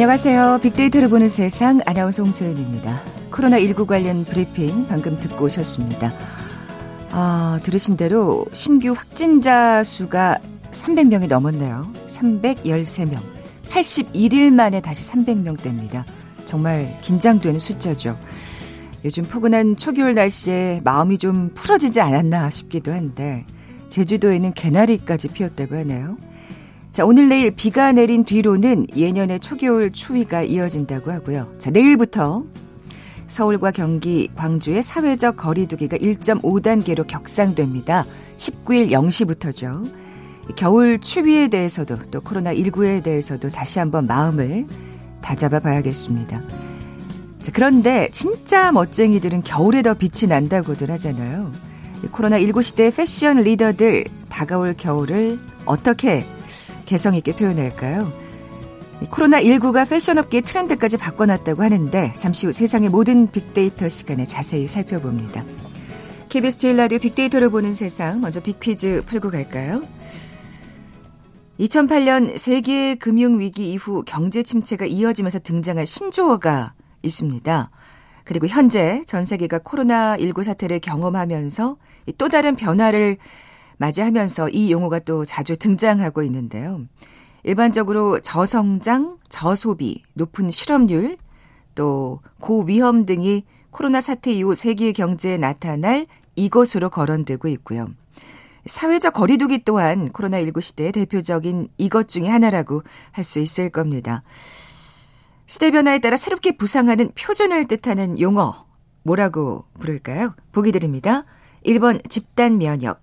안녕하세요. 빅데이터를 보는 세상 아나운서 홍소연입니다. 코로나19 관련 브리핑 방금 듣고 오셨습니다. 아, 들으신 대로 신규 확진자 수가 300명이 넘었네요. 313명. 81일 만에 다시 300명대입니다. 정말 긴장되는 숫자죠. 요즘 포근한 초겨울 날씨에 마음이 좀 풀어지지 않았나 싶기도 한데 제주도에는 개나리까지 피었다고 하네요. 자, 오늘 내일 비가 내린 뒤로는 예년의 초겨울 추위가 이어진다고 하고요. 자, 내일부터 서울과 경기, 광주의 사회적 거리두기가 1.5단계로 격상됩니다. 19일 0시부터죠. 겨울 추위에 대해서도 또 코로나19에 대해서도 다시 한번 마음을 다잡아 봐야겠습니다. 자, 그런데 진짜 멋쟁이들은 겨울에 더 빛이 난다고들 하잖아요. 코로나19 시대의 패션 리더들 다가올 겨울을 어떻게 개성 있게 표현할까요? 코로나19가 패션업계의 트렌드까지 바꿔놨다고 하는데 잠시 후 세상의 모든 빅데이터 시간에 자세히 살펴봅니다. KBS 제일 라디오 빅데이터를 보는 세상 먼저 빅퀴즈 풀고 갈까요? 2008년 세계 금융위기 이후 경제 침체가 이어지면서 등장한 신조어가 있습니다. 그리고 현재 전 세계가 코로나19 사태를 경험하면서 또 다른 변화를 맞이하면서 이 용어가 또 자주 등장하고 있는데요. 일반적으로 저성장, 저소비, 높은 실업률, 또 고위험 등이 코로나 사태 이후 세계 경제에 나타날 이것으로 거론되고 있고요. 사회적 거리두기 또한 코로나19 시대의 대표적인 이것 중의 하나라고 할 수 있을 겁니다. 시대 변화에 따라 새롭게 부상하는 표준을 뜻하는 용어 뭐라고 부를까요? 보기 드립니다. 1번 집단 면역,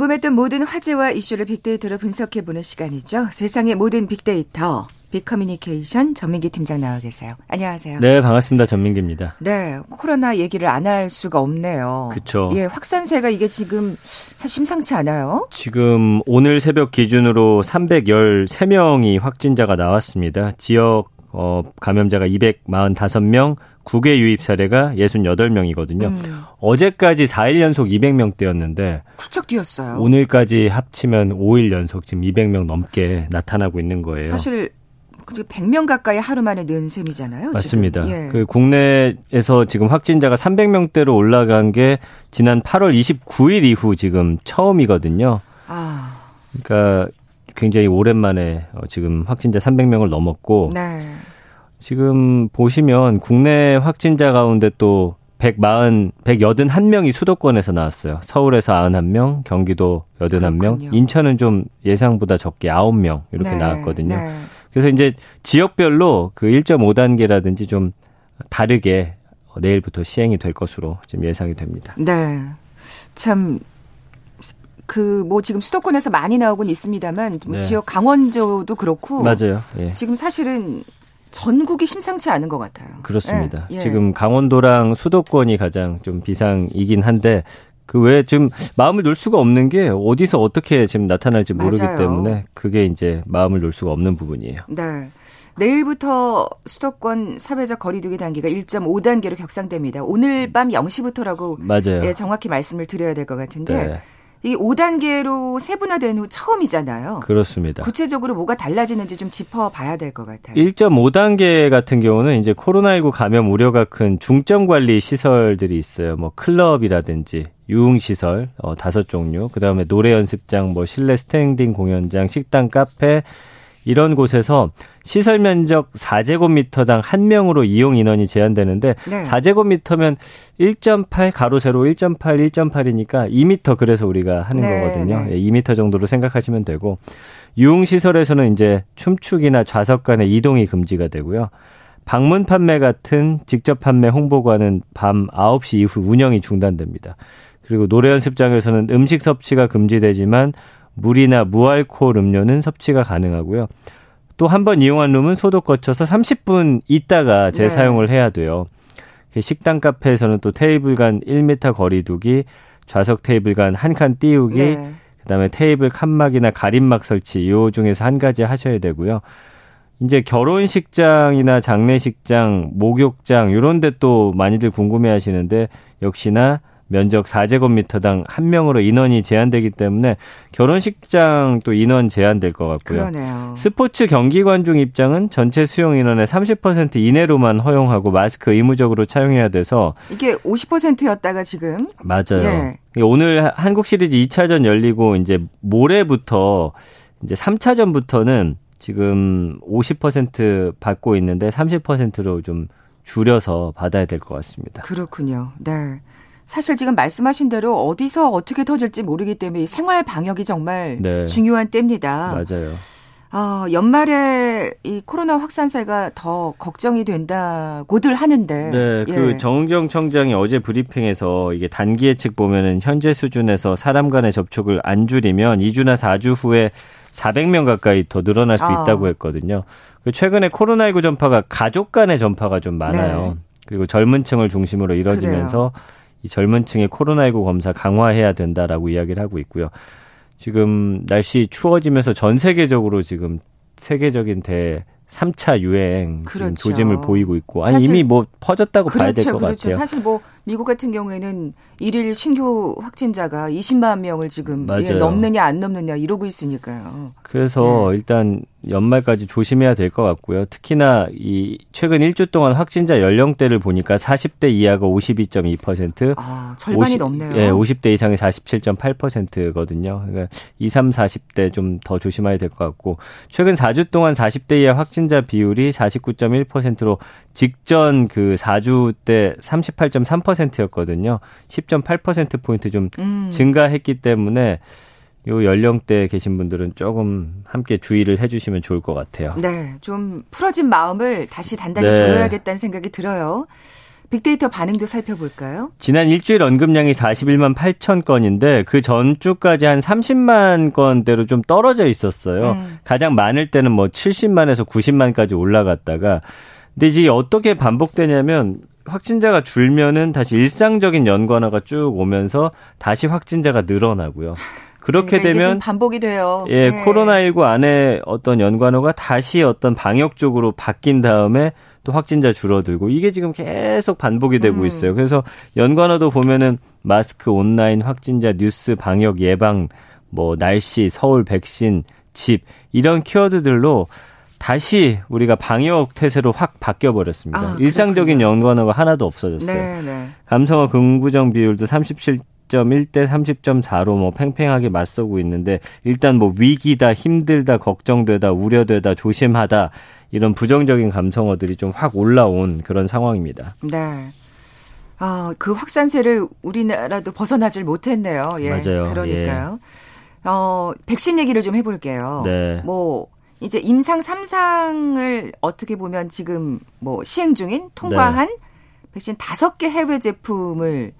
궁금했던 모든 화제와 이슈를 빅데이터로 분석해보는 시간이죠. 세상의 모든 빅데이터. 빅커뮤니케이션 전민기 팀장 나와 계세요. 안녕하세요. 네, 반갑습니다. 전민기입니다. 네, 코로나 얘기를 안 할 수가 없네요. 그렇죠. 예, 확산세가 이게 지금 심상치 않아요. 지금 오늘 새벽 기준으로 313명이 확진자가 나왔습니다. 지역 어, 감염자가 245명, 국외 유입 사례가 68명이거든요. 음. 어제까지 4일 연속 200명대였는데 훌쩍 뛰었어요. 오늘까지 합치면 5일 연속 지금 200명 넘게 나타나고 있는 거예요. 사실 100명 가까이 하루 만에 는 셈이잖아요. 맞습니다. 예. 그 국내에서 지금 확진자가 300명대로 올라간 게 지난 8월 29일 이후 지금 처음이거든요. 아. 그러니까 굉장히 오랜만에 어, 지금 확진자 300명을 넘었고 네. 지금 보시면 국내 확진자 가운데 또 140, 181명이 수도권에서 나왔어요. 서울에서 91명, 경기도 81명, 그렇군요. 인천은 좀 예상보다 적게 9명 이렇게 네, 나왔거든요. 네. 그래서 이제 지역별로 그 1.5단계라든지 좀 다르게 내일부터 시행이 될 것으로 지금 예상이 됩니다. 네. 참 그 뭐 지금 수도권에서 많이 나오곤 있습니다만 뭐 네. 지역 강원도도 그렇고 맞아요. 예. 지금 사실은 전국이 심상치 않은 것 같아요. 그렇습니다. 예, 예. 지금 강원도랑 수도권이 가장 좀 비상이긴 한데 그 외에 지금 마음을 놓을 수가 없는 게 어디서 어떻게 지금 나타날지 모르기 맞아요. 때문에 그게 이제 마음을 놓을 수가 없는 부분이에요. 네. 내일부터 수도권 사회적 거리두기 단계가 1.5단계로 격상됩니다. 오늘 밤 0시부터라고 맞아요. 예, 정확히 말씀을 드려야 될 것 같은데 네. 이게 5단계로 세분화된 후 처음이잖아요. 그렇습니다. 구체적으로 뭐가 달라지는지 좀 짚어봐야 될 것 같아요. 1.5단계 같은 경우는 이제 코로나19 감염 우려가 큰 중점 관리 시설들이 있어요. 뭐 클럽이라든지 유흥시설 어, 다섯 종류, 그 다음에 노래 연습장, 뭐 실내 standing 공연장, 식당, 카페 이런 곳에서 시설 면적 4제곱미터당 한 명으로 이용 인원이 제한되는데 네. 4제곱미터면 1.8 가로 세로 1.8 1.8이니까 2미터 그래서 우리가 하는 네, 거거든요. 네. 2미터 예, 정도로 생각하시면 되고 유흥 시설에서는 이제 춤추기나 좌석 간의 이동이 금지가 되고요. 방문 판매 같은 직접 판매 홍보관은 밤 9시 이후 운영이 중단됩니다. 그리고 노래 연습장에서는 음식 섭취가 금지되지만 물이나 무알코올 음료는 섭취가 가능하고요. 또 한 번 이용한 룸은 소독 거쳐서 30분 있다가 재사용을 네. 해야 돼요. 식당 카페에서는 또 테이블 간 1m 거리 두기, 좌석 테이블 간 한 칸 띄우기, 네. 그다음에 테이블 칸막이나 가림막 설치 요 중에서 한 가지 하셔야 되고요. 이제 결혼식장이나 장례식장, 목욕장 요런 데 또 많이들 궁금해 하시는데 역시나 면적 4제곱미터당 한 명으로 인원이 제한되기 때문에 결혼식장 또 인원 제한될 것 같고요. 그러네요. 스포츠 경기 관중 입장은 전체 수용 인원의 30% 이내로만 허용하고 마스크 의무적으로 차용해야 돼서 이게 50%였다가 지금 맞아요. 예. 오늘 한국 시리즈 2차전 열리고 이제 모레부터 이제 3차전부터는 지금 50% 받고 있는데 30%로 좀 줄여서 받아야 될 것 같습니다. 그렇군요. 네. 사실 지금 말씀하신 대로 어디서 어떻게 터질지 모르기 때문에 생활 방역이 정말 네. 중요한 때입니다. 맞아요. 어, 연말에 이 코로나 확산세가 더 걱정이 된다고들 하는데. 네, 그 예. 정은경 청장이 어제 브리핑에서 이게 단기 예측 보면은 현재 수준에서 사람 간의 접촉을 안 줄이면 2주나 4주 후에 400명 가까이 더 늘어날 수 아. 있다고 했거든요. 그 최근에 코로나19 전파가 가족 간의 전파가 좀 많아요. 네. 그리고 젊은 층을 중심으로 이뤄지면서 그래요. 이 젊은 층의 코로나19 검사 강화해야 된다라고 이야기를 하고 있고요. 지금 날씨 추워지면서 전 세계적으로 지금 세계적인 대 3차 유행 그렇죠. 조짐을 보이고 있고 아니 이미 뭐 퍼졌다고 그렇죠, 봐야 될것 그렇죠. 같아요. 사실 뭐 미국 같은 경우에는 일일 신규 확진자가 20만 명을 지금 예, 넘느냐 안 넘느냐 이러고 있으니까요. 그래서 네. 일단 연말까지 조심해야 될 것 같고요. 특히나 이 최근 1주 동안 확진자 연령대를 보니까 40대 이하가 52.2%, 아, 절반이 50, 넘네요. 예, 50대 이상이 47.8%거든요. 그러니까 20, 30, 40대 좀 더 조심해야 될 것 같고 최근 4주 동안 40대 이하 확진자 비율이 49.1%로 직전 그 4주 때 38.3%였거든요. 10.8% 포인트 좀 음. 증가했기 때문에 요 연령대에 계신 분들은 조금 함께 주의를 해주시면 좋을 것 같아요. 네, 좀 풀어진 마음을 다시 단단히 네. 조여야겠다는 생각이 들어요. 빅데이터 반응도 살펴볼까요? 지난 일주일 언급량이 41만 8천 건인데 그 전주까지 한 30만 건대로 좀 떨어져 있었어요. 음. 가장 많을 때는 뭐 70만에서 90만까지 올라갔다가 근데 이제 어떻게 반복되냐면 확진자가 줄면은 다시 일상적인 연관화가 쭉 오면서 다시 확진자가 늘어나고요. 그렇게 그러니까 되면 반복이 돼요. 예, 네. 코로나19 안에 어떤 연관어가 다시 어떤 방역 쪽으로 바뀐 다음에 또 확진자 줄어들고 이게 지금 계속 반복이 되고 음. 있어요. 그래서 연관어도 보면은 마스크, 온라인 확진자, 뉴스, 방역 예방, 뭐 날씨, 서울 백신, 집 이런 키워드들로 다시 우리가 방역 태세로 확 바뀌어 버렸습니다. 아, 일상적인 연관어가 하나도 없어졌어요. 네, 네. 감성어 긍부정 비율도 37 30.1대 30.4로 뭐 팽팽하게 맞서고 있는데 일단 뭐 위기다, 힘들다, 걱정되다, 우려되다, 조심하다 이런 부정적인 감성어들이 좀 확 올라온 그런 상황입니다. 네. 아, 그 확산세를 우리나라도 벗어나질 못했네요. 예. 맞아요. 그러니까요. 예. 어, 백신 얘기를 좀 해볼게요. 네. 뭐, 이제 임상 3상을 어떻게 보면 지금 뭐 시행 중인 통과한 네. 백신 다섯 개 해외 제품을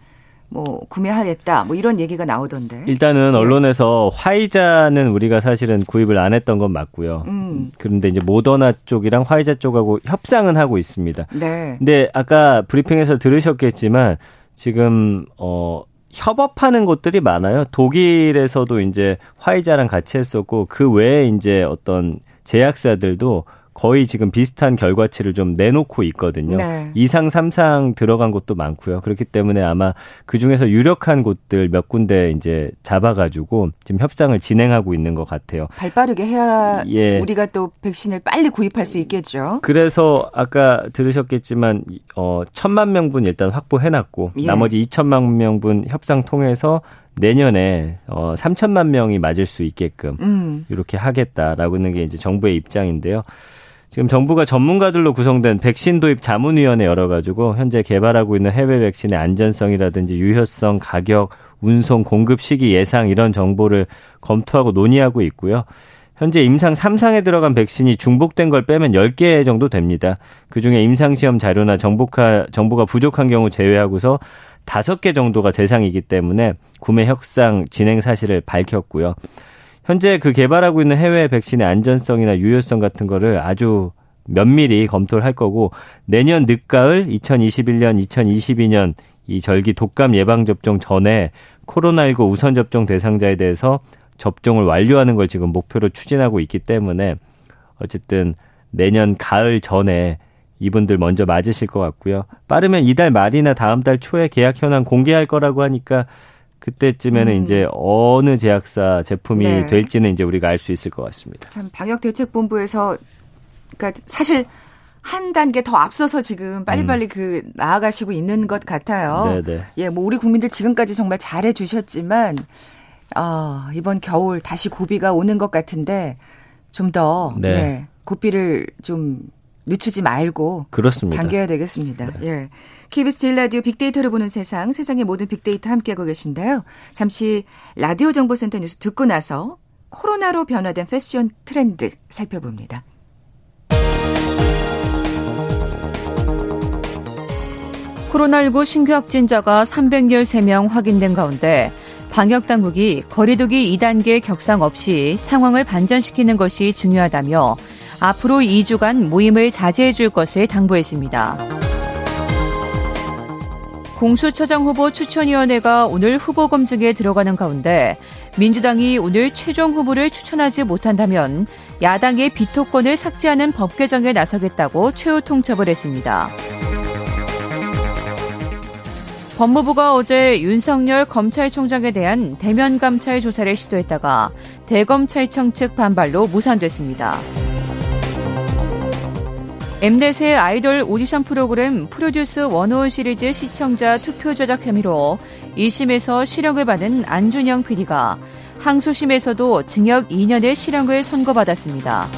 뭐 구매하겠다 뭐 이런 얘기가 나오던데. 일단은 예. 언론에서 화이자는 우리가 사실은 구입을 안 했던 건 맞고요. 음. 그런데 이제 모더나 쪽이랑 화이자 쪽하고 협상은 하고 있습니다. 네. 근데 아까 브리핑에서 들으셨겠지만 지금 어 협업하는 곳들이 많아요. 독일에서도 이제 화이자랑 같이 했었고 그 외에 이제 어떤 제약사들도 거의 지금 비슷한 결과치를 좀 내놓고 있거든요. 네. 2상, 3상 들어간 곳도 많고요. 그렇기 때문에 아마 그 중에서 유력한 곳들 몇 군데 이제 잡아가지고 지금 협상을 진행하고 있는 것 같아요. 발 빠르게 해야 예. 우리가 또 백신을 빨리 구입할 수 있겠죠. 그래서 아까 들으셨겠지만 어 천만 명분 일단 확보해놨고 예. 나머지 2천만 명분 협상 통해서 내년에 어 3천만 명이 맞을 수 있게끔 음. 이렇게 하겠다라고 하는 게 이제 정부의 입장인데요. 지금 정부가 전문가들로 구성된 백신 도입 자문위원회 열어가지고 현재 개발하고 있는 해외 백신의 안전성이라든지 유효성, 가격, 운송, 공급 시기 예상 이런 정보를 검토하고 논의하고 있고요. 현재 임상 3상에 들어간 백신이 중복된 걸 빼면 10개 정도 됩니다. 그중에 임상시험 자료나 정보가, 정보가 부족한 경우 제외하고서 5개 정도가 대상이기 때문에 구매 협상 진행 사실을 밝혔고요. 현재 그 개발하고 있는 해외 백신의 안전성이나 유효성 같은 거를 아주 면밀히 검토를 할 거고 내년 늦가을 2021년 2022년 이 절기 독감 예방 접종 전에 코로나19 우선 접종 대상자에 대해서 접종을 완료하는 걸 지금 목표로 추진하고 있기 때문에 어쨌든 내년 가을 전에 이분들 먼저 맞으실 것 같고요. 빠르면 이달 말이나 다음 달 초에 계약 현황 공개할 거라고 하니까 그때쯤에는 음. 이제 어느 제약사 제품이 네. 될지는 이제 우리가 알 수 있을 것 같습니다. 참 방역 대책 본부에서 그러니까 사실 한 단계 더 앞서서 지금 빨리빨리 음. 그 나아가시고 있는 것 같아요. 네네. 네. 예, 뭐 우리 국민들 지금까지 정말 잘해 주셨지만 아, 이번 겨울 다시 고비가 오는 것 같은데 좀더 네. 예, 고비를 좀 늦추지 말고 그렇습니다. 당겨야 되겠습니다. 네. 예. KBS 제일 라디오 빅데이터를 보는 세상, 세상의 모든 빅데이터 함께하고 계신데요. 잠시 라디오 정보센터 뉴스 듣고 나서 코로나로 변화된 패션 트렌드 살펴봅니다. 코로나19 신규 확진자가 313명 확인된 가운데 방역 당국이 거리두기 2단계 격상 없이 상황을 반전시키는 것이 중요하다며 앞으로 2주간 모임을 자제해 줄 것을 당부했습니다. 공수처장 후보 추천위원회가 오늘 후보 검증에 들어가는 가운데 민주당이 오늘 최종 후보를 추천하지 못한다면 야당의 비토권을 삭제하는 법 개정에 나서겠다고 최후 통첩을 했습니다. 법무부가 어제 윤석열 검찰총장에 대한 대면 감찰 조사를 시도했다가 대검찰청 측 반발로 무산됐습니다. 엠넷의 아이돌 오디션 프로그램 프로듀스 105 시리즈 시청자 투표 조작 혐의로 1심에서 실형을 받은 안준영 PD가 항소심에서도 징역 2년의 실형을 선고받았습니다.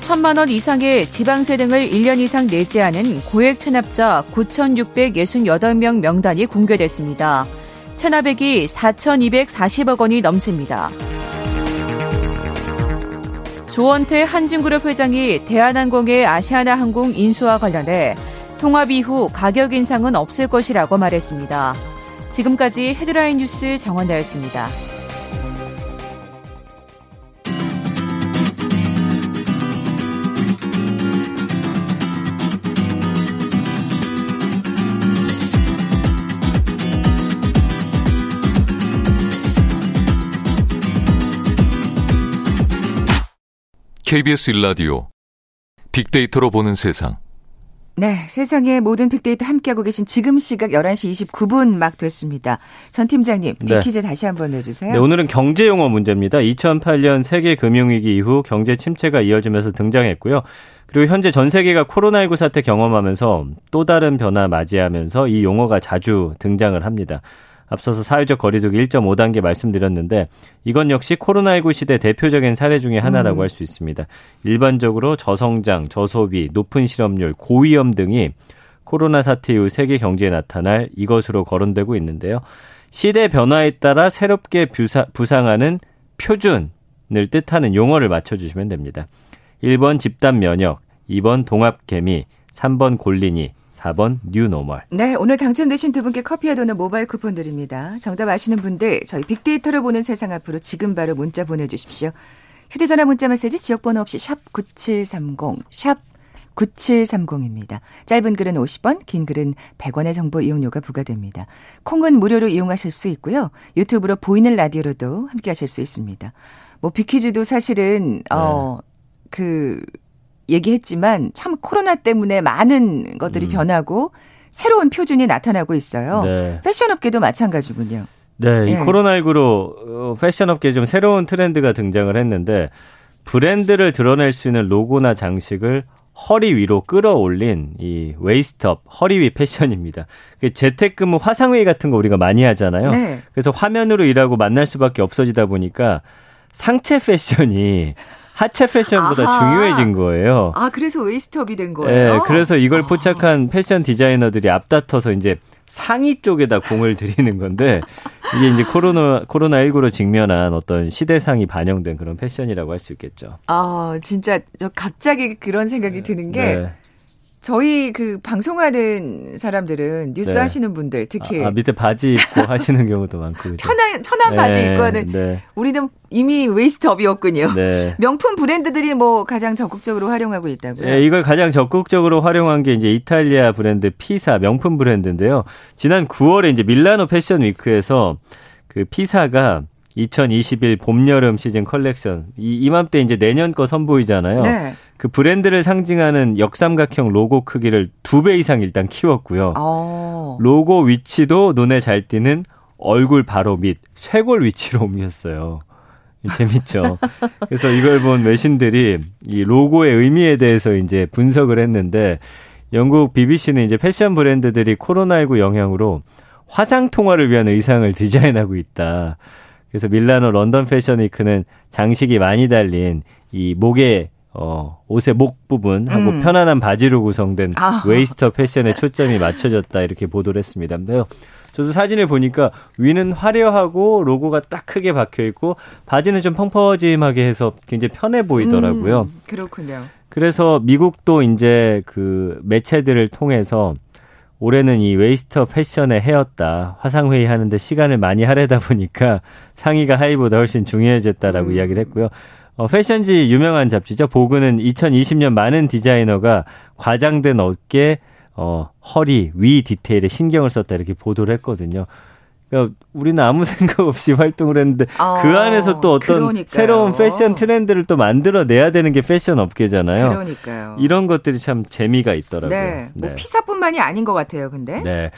천만 원 이상의 지방세 등을 1년 이상 내지 않은 고액 체납자 9,668명 명단이 공개됐습니다. 체납액이 4,240억 원이 넘습니다. 조원태 한진그룹 회장이 대한항공의 아시아나항공 인수와 관련해 통합 이후 가격 인상은 없을 것이라고 말했습니다. 지금까지 헤드라인 뉴스 정원다였습니다. KBS 일라디오 빅데이터로 보는 세상. 네, 세상의 모든 빅데이터 함께하고 계신 지금 시각 11시 29분 막 됐습니다. 전 팀장님, 빅퀴즈 네. 다시 한번 내주세요. 네, 오늘은 경제 용어 문제입니다. 2008년 세계 금융위기 이후 경제 침체가 이어지면서 등장했고요. 그리고 현재 전 세계가 코로나19 사태 경험하면서 또 다른 변화 맞이하면서 이 용어가 자주 등장을 합니다. 앞서서 사회적 거리두기 1.5단계 말씀드렸는데 이건 역시 코로나19 시대 대표적인 사례 중의 하나라고 음. 할수 있습니다. 일반적으로 저성장, 저소비, 높은 실업률, 고위험 등이 코로나 사태 이후 세계 경제에 나타날 이것으로 거론되고 있는데요. 시대 변화에 따라 새롭게 부상하는 표준을 뜻하는 용어를 맞춰주시면 됩니다. 1번 집단 면역, 2번 동합 개미, 3번 골린이, 4번 뉴노멀. 네, 오늘 당첨되신 두 분께 커피와 도넛 모바일 쿠폰 드립니다. 정답 아시는 분들 저희 빅데이터를 보는 세상 앞으로 지금 바로 문자 보내주십시오. 휴대전화 문자 메시지 지역번호 없이 샵 9730, 샵 9730입니다. 짧은 글은 50원, 긴 글은 100원의 정보 이용료가 부과됩니다. 콩은 무료로 이용하실 수 있고요. 유튜브로 보이는 라디오로도 함께 하실 수 있습니다. 뭐 비퀴즈도 사실은 어, 네. 어그 얘기했지만 참 코로나 때문에 많은 것들이 음. 변하고 새로운 표준이 나타나고 있어요. 네. 패션 업계도 마찬가지군요. 네, 이 네. 코로나19로 어, 패션 업계에 좀 새로운 트렌드가 등장을 했는데 브랜드를 드러낼 수 있는 로고나 장식을 허리 위로 끌어올린 이 waist-up 허리 위 패션입니다. 그 재택근무 화상회의 같은 거 우리가 많이 하잖아요. 네. 그래서 화면으로 일하고 만날 수밖에 없어지다 보니까 상체 패션이 하체 패션보다 아하. 중요해진 거예요. 아, 그래서 waist-up이 된 거예요? 네, 그래서 이걸 포착한 패션 디자이너들이 앞다퉈서 이제 상의 쪽에다 공을 들이는 건데 이게 이제 코로나 코로나 19로 직면한 어떤 시대상이 반영된 그런 패션이라고 할 수 있겠죠. 아 진짜 저 갑자기 그런 생각이 네, 드는 게 네. 저희 그 방송하는 사람들은 뉴스 네. 하시는 분들 특히 아, 아, 밑에 바지 입고 하시는 경우도 많고 그죠? 편한 편한 네, 바지 입고 하는 네. 우리는 이미 웨이스트업이었군요. 네. 명품 브랜드들이 뭐 가장 적극적으로 활용하고 있다고요? 네, 이걸 가장 적극적으로 활용한 게 이제 이탈리아 브랜드 P사 명품 브랜드인데요. 지난 9월에 이제 밀라노 패션 위크에서 그 P사가 2021 봄 여름 시즌 컬렉션 이 이맘때 이제 내년 거 선보이잖아요. 네. 그 브랜드를 상징하는 역삼각형 로고 크기를 두 배 이상 일단 키웠고요. 오. 어. 로고 위치도 눈에 잘 띄는 얼굴 바로 밑 쇄골 위치로 옮겼어요. 재밌죠. 그래서 이걸 본 외신들이 이 로고의 의미에 대해서 이제 분석을 했는데 영국 BBC는 이제 패션 브랜드들이 코로나19 영향으로 화상 통화를 위한 의상을 디자인하고 있다. 그래서 밀라노 런던 패션 위크는 장식이 많이 달린 이 목에 어, 옷의 목 부분하고 음. 편안한 바지로 구성된 아. waist-up 패션에 초점이 맞춰졌다 이렇게 보도를 했습니다. 근데요. 저도 사진을 보니까 위는 화려하고 로고가 딱 크게 박혀 있고 바지는 좀 펑퍼짐하게 해서 굉장히 편해 보이더라고요. 음, 그렇군요. 그래서 미국도 이제 그 매체들을 통해서 올해는 이 waist-up 패션의 해였다. 화상회의 하는데 시간을 많이 하려다 보니까 상의가 하의보다 훨씬 중요해졌다라고 음. 이야기를 했고요. 어, 패션지 유명한 잡지죠. 보그는 2020년 많은 디자이너가 과장된 어깨, 어, 허리, 위 디테일에 신경을 썼다 이렇게 보도를 했거든요. 그러니까 우리는 아무 생각 없이 활동을 했는데 어, 그 안에서 또 어떤 그러니까요. 새로운 패션 트렌드를 또 만들어내야 되는 게 패션 업계잖아요. 그러니까요. 이런 것들이 참 재미가 있더라고요. 네. 뭐 네. 피사뿐만이 아닌 것 같아요, 근데. 네.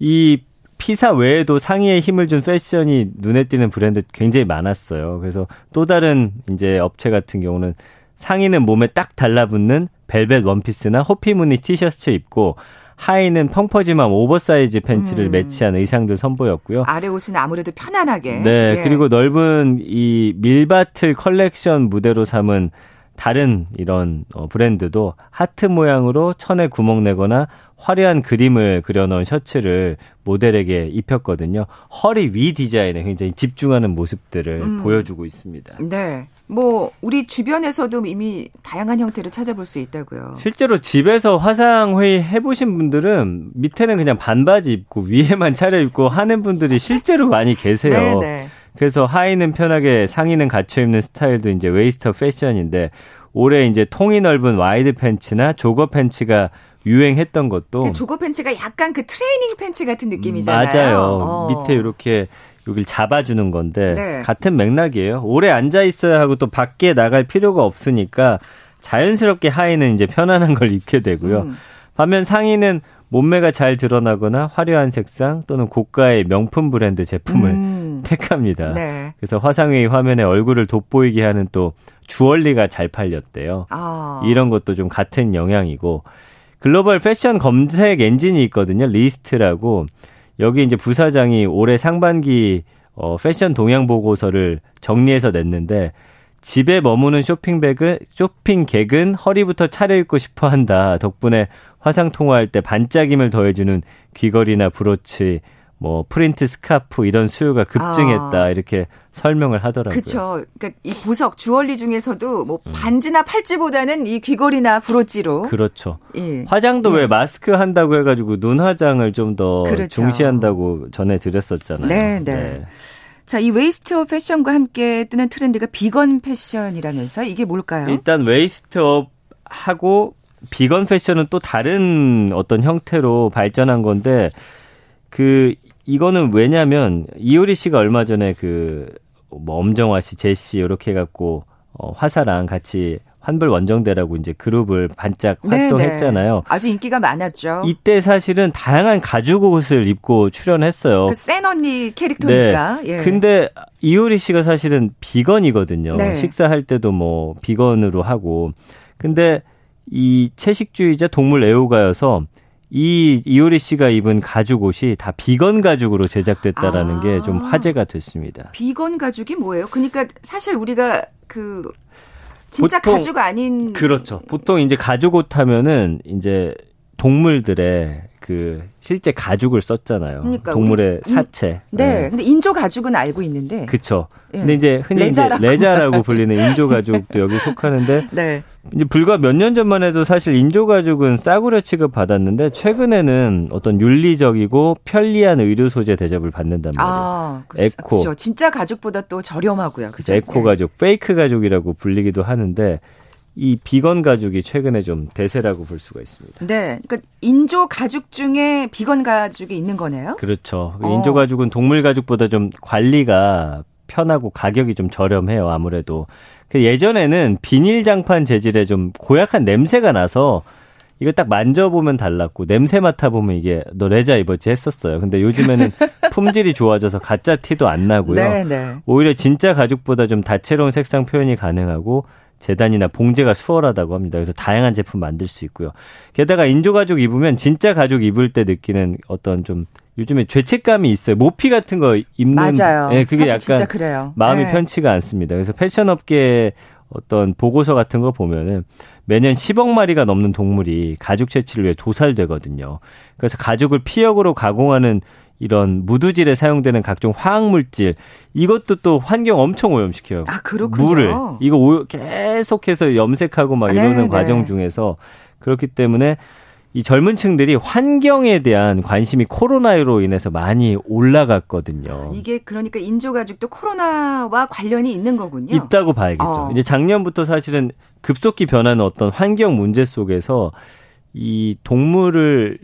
이 피사 외에도 상의에 힘을 준 패션이 눈에 띄는 브랜드 굉장히 많았어요. 그래서 또 다른 이제 업체 같은 경우는 상의는 몸에 딱 달라붙는 벨벳 원피스나 호피 무늬 티셔츠 입고 하의는 펑퍼짐한 오버사이즈 팬츠를 음. 매치한 의상들 선보였고요. 아래 옷은 아무래도 편안하게. 네, 예. 그리고 넓은 이 밀밭을 컬렉션 무대로 삼은 다른 이런 어, 브랜드도 하트 모양으로 천에 구멍 내거나 화려한 그림을 그려놓은 셔츠를 모델에게 입혔거든요. 허리 위 디자인에 굉장히 집중하는 모습들을 음. 보여주고 있습니다. 네. 뭐 우리 주변에서도 이미 다양한 형태를 찾아볼 수 있다고요. 실제로 집에서 화상 회의 해보신 분들은 밑에는 그냥 반바지 입고 위에만 차려입고 하는 분들이 실제로 많이 계세요. 네, 네. 그래서 하의는 편하게 상의는 갖춰 입는 스타일도 이제 waist-up 패션인데 올해 이제 통이 넓은 와이드 팬츠나 조거 팬츠가 유행했던 것도 그 조거 팬츠가 약간 그 트레이닝 팬츠 같은 느낌이잖아요. 맞아요. 어. 밑에 이렇게 여기를 잡아주는 건데 네. 같은 맥락이에요. 오래 앉아 있어야 하고 또 밖에 나갈 필요가 없으니까 자연스럽게 하의는 이제 편안한 걸 입게 되고요. 음. 반면 상의는 몸매가 잘 드러나거나 화려한 색상 또는 고가의 명품 브랜드 제품을 음. 택합니다. 네. 그래서 화상회의 화면에 얼굴을 돋보이게 하는 또 주얼리가 잘 팔렸대요. 아. 이런 것도 좀 같은 영향이고 글로벌 패션 검색 엔진이 있거든요. Lyst라고 여기 이제 부사장이 올해 상반기 어, 패션 동향 보고서를 정리해서 냈는데 집에 머무는 쇼핑백은 쇼핑객은 허리부터 차려입고 싶어 한다. 덕분에 화상 통화할 때 반짝임을 더해주는 귀걸이나 브로치, 뭐 프린트 스카프 이런 수요가 급증했다 아. 이렇게 설명을 하더라고요. 그렇죠. 그러니까 이 보석 주얼리 중에서도 뭐 음. 반지나 팔찌보다는 이 귀걸이나 브로치로 그렇죠. 예. 화장도 예. 왜 마스크 한다고 해가지고 눈 화장을 좀더 그렇죠. 중시한다고 전해 드렸었잖아요. 네, 네. 네. 자, 이 waist-up 패션과 함께 뜨는 트렌드가 비건 패션이라면서 이게 뭘까요? 일단 waist-up 하고 비건 패션은 또 다른 어떤 형태로 발전한 건데 그 이거는 왜냐면 이효리 씨가 얼마 전에 그뭐 엄정화 씨, 제시 이렇게 해갖고 어, 화사랑 같이 환불 원정대라고 이제 그룹을 반짝 네, 활동했잖아요. 네네. 아주 인기가 많았죠. 이때 사실은 다양한 가죽 옷을 입고 출연했어요. 그센 언니 캐릭터니까. 네. 예. 근데 이효리 씨가 사실은 비건이거든요. 네. 식사할 때도 뭐 비건으로 하고. 근데 이 채식주의자 동물 애호가여서 이 이효리 씨가 입은 가죽 옷이 다 비건 가죽으로 제작됐다라는 아, 게좀 화제가 됐습니다. 비건 가죽이 뭐예요? 그러니까 사실 우리가 그 진짜 보통, 가죽 아닌 그렇죠. 보통 이제 가죽 옷 하면은 이제 동물들의 그 실제 가죽을 썼잖아요. 그러니까 동물의 우리, 사체. 네. 네. 근데 인조 가죽은 알고 있는데. 그렇죠. 예. 근데 이제 흔히 레자라고. 이제 레자라고 불리는 인조 가죽도 여기 속하는데 네. 이제 불과 몇 년 전만 해도 사실 인조 가죽은 싸구려 취급 받았는데 최근에는 어떤 윤리적이고 편리한 의료 소재 대접을 받는단 말이에요. 아, 에코. 그렇죠. 진짜 가죽보다 또 저렴하고요. 그죠? 에코 예. 가죽, fake 가죽이라고 불리기도 하는데 이 비건 가죽이 최근에 좀 대세라고 볼 수가 있습니다. 네. 그러니까 인조 가죽 중에 비건 가죽이 있는 거네요? 그렇죠. 어. 인조 가죽은 동물 가죽보다 좀 관리가 편하고 가격이 좀 저렴해요, 아무래도. 그 예전에는 비닐 장판 재질에 좀 고약한 냄새가 나서 이거 딱 만져보면 달랐고 냄새 맡아보면 이게 너 레자 입었지 했었어요. 근데 요즘에는 품질이 좋아져서 가짜 티도 안 나고요. 네네. 네. 오히려 진짜 가죽보다 좀 다채로운 색상 표현이 가능하고 재단이나 봉제가 수월하다고 합니다. 그래서 다양한 제품 만들 수 있고요. 게다가 인조 가죽 입으면 진짜 가죽 입을 때 느끼는 어떤 좀 요즘에 죄책감이 있어요. 모피 같은 거 입는 맞아요. 예, 그게 약간 마음이 네. 편치가 않습니다. 그래서 패션 업계 어떤 보고서 같은 거 보면은 매년 10억 마리가 넘는 동물이 가죽 채취를 위해 도살되거든요. 그래서 가죽을 피혁으로 가공하는 이런 무두질에 사용되는 각종 화학물질 이것도 또 환경 엄청 오염시켜요. 아 그렇군요. 물을 이거 오 계속해서 염색하고 막 아, 이러는 네, 네. 과정 중에서 그렇기 때문에 이 젊은 층들이 환경에 대한 관심이 코로나로 인해서 많이 올라갔거든요. 이게 그러니까 인조가죽도 코로나와 관련이 있는 거군요. 있다고 봐야겠죠. 어. 이제 작년부터 사실은 급속히 변하는 어떤 환경 문제 속에서 이 동물을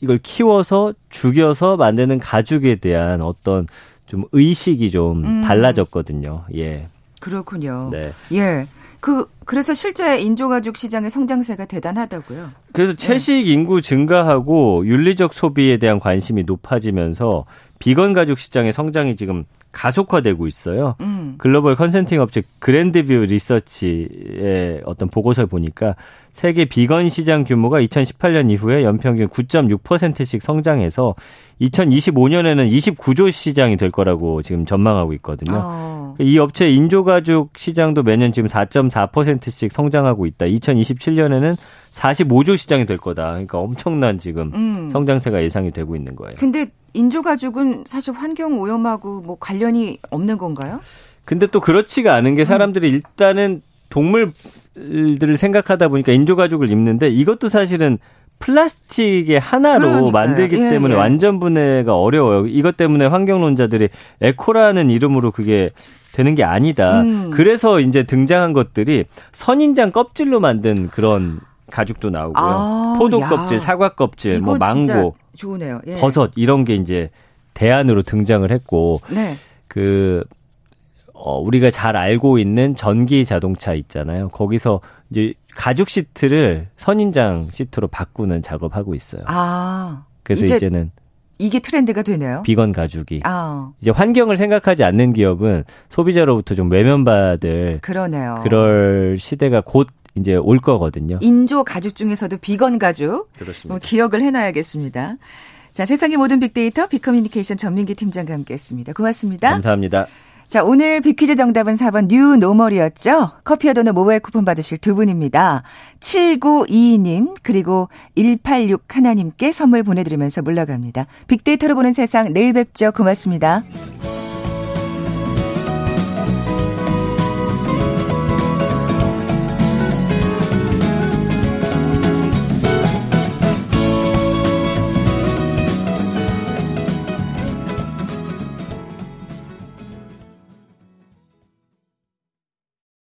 이걸 키워서 죽여서 만드는 가죽에 대한 어떤 좀 의식이 좀 음. 달라졌거든요. 예. 그렇군요. 네. 예. 그 그래서 실제 인조가죽 시장의 성장세가 대단하다고요. 그래서 채식 네. 인구 증가하고 윤리적 소비에 대한 관심이 높아지면서 비건 가죽 시장의 성장이 지금 가속화되고 있어요. 음. 글로벌 컨센팅 업체 그랜드뷰 리서치의 어떤 보고서를 보니까 세계 비건 시장 규모가 2018년 이후에 연평균 9.6%씩 성장해서 2025년에는 29조 시장이 될 거라고 지금 전망하고 있거든요. 어. 이 업체 인조 가죽 시장도 매년 지금 4.4%씩 성장하고 있다. 2027년에는 45조 시장이 될 거다. 그러니까 엄청난 지금 음. 성장세가 예상이 되고 있는 거예요. 근데 인조 가죽은 사실 환경 오염하고 뭐 관련이 없는 건가요? 근데 또 그렇지가 않은 게 사람들이 음. 일단은 동물들을 생각하다 보니까 인조 가죽을 입는데 이것도 사실은 플라스틱의 하나로 그러니까요. 만들기 예, 때문에 예. 완전 분해가 어려워요. 이것 때문에 환경론자들이 에코라는 이름으로 그게 되는 게 아니다. 음. 그래서 이제 등장한 것들이 선인장 껍질로 만든 그런 가죽도 나오고요. 아, 포도 야. 껍질, 사과 껍질, 뭐 망고, 좋으네요. 예. 버섯 이런 게 이제 대안으로 등장을 했고 네. 그 어, 우리가 잘 알고 있는 전기 자동차 있잖아요. 거기서 이제 가죽 시트를 선인장 시트로 바꾸는 작업하고 있어요. 아. 그래서 이제 이제는 이게 트렌드가 되네요. 비건 가죽이. 아. 이제 환경을 생각하지 않는 기업은 소비자로부터 좀 외면받을 그러네요. 그럴 시대가 곧 이제 올 거거든요. 인조 가죽 중에서도 비건 가죽. 그렇습니다. 뭐 기억을 해놔야겠습니다. 자, 세상의 모든 빅데이터 빅커뮤니케이션 전민기 팀장과 함께했습니다. 고맙습니다. 감사합니다. 자, 오늘 빅퀴즈 정답은 4번 뉴 노멀이었죠. 커피와 도넛 모바일 쿠폰 받으실 두 분입니다. 7922님 그리고 186 하나님께 선물 보내드리면서 물러갑니다. 빅데이터로 보는 세상 내일 뵙죠. 고맙습니다.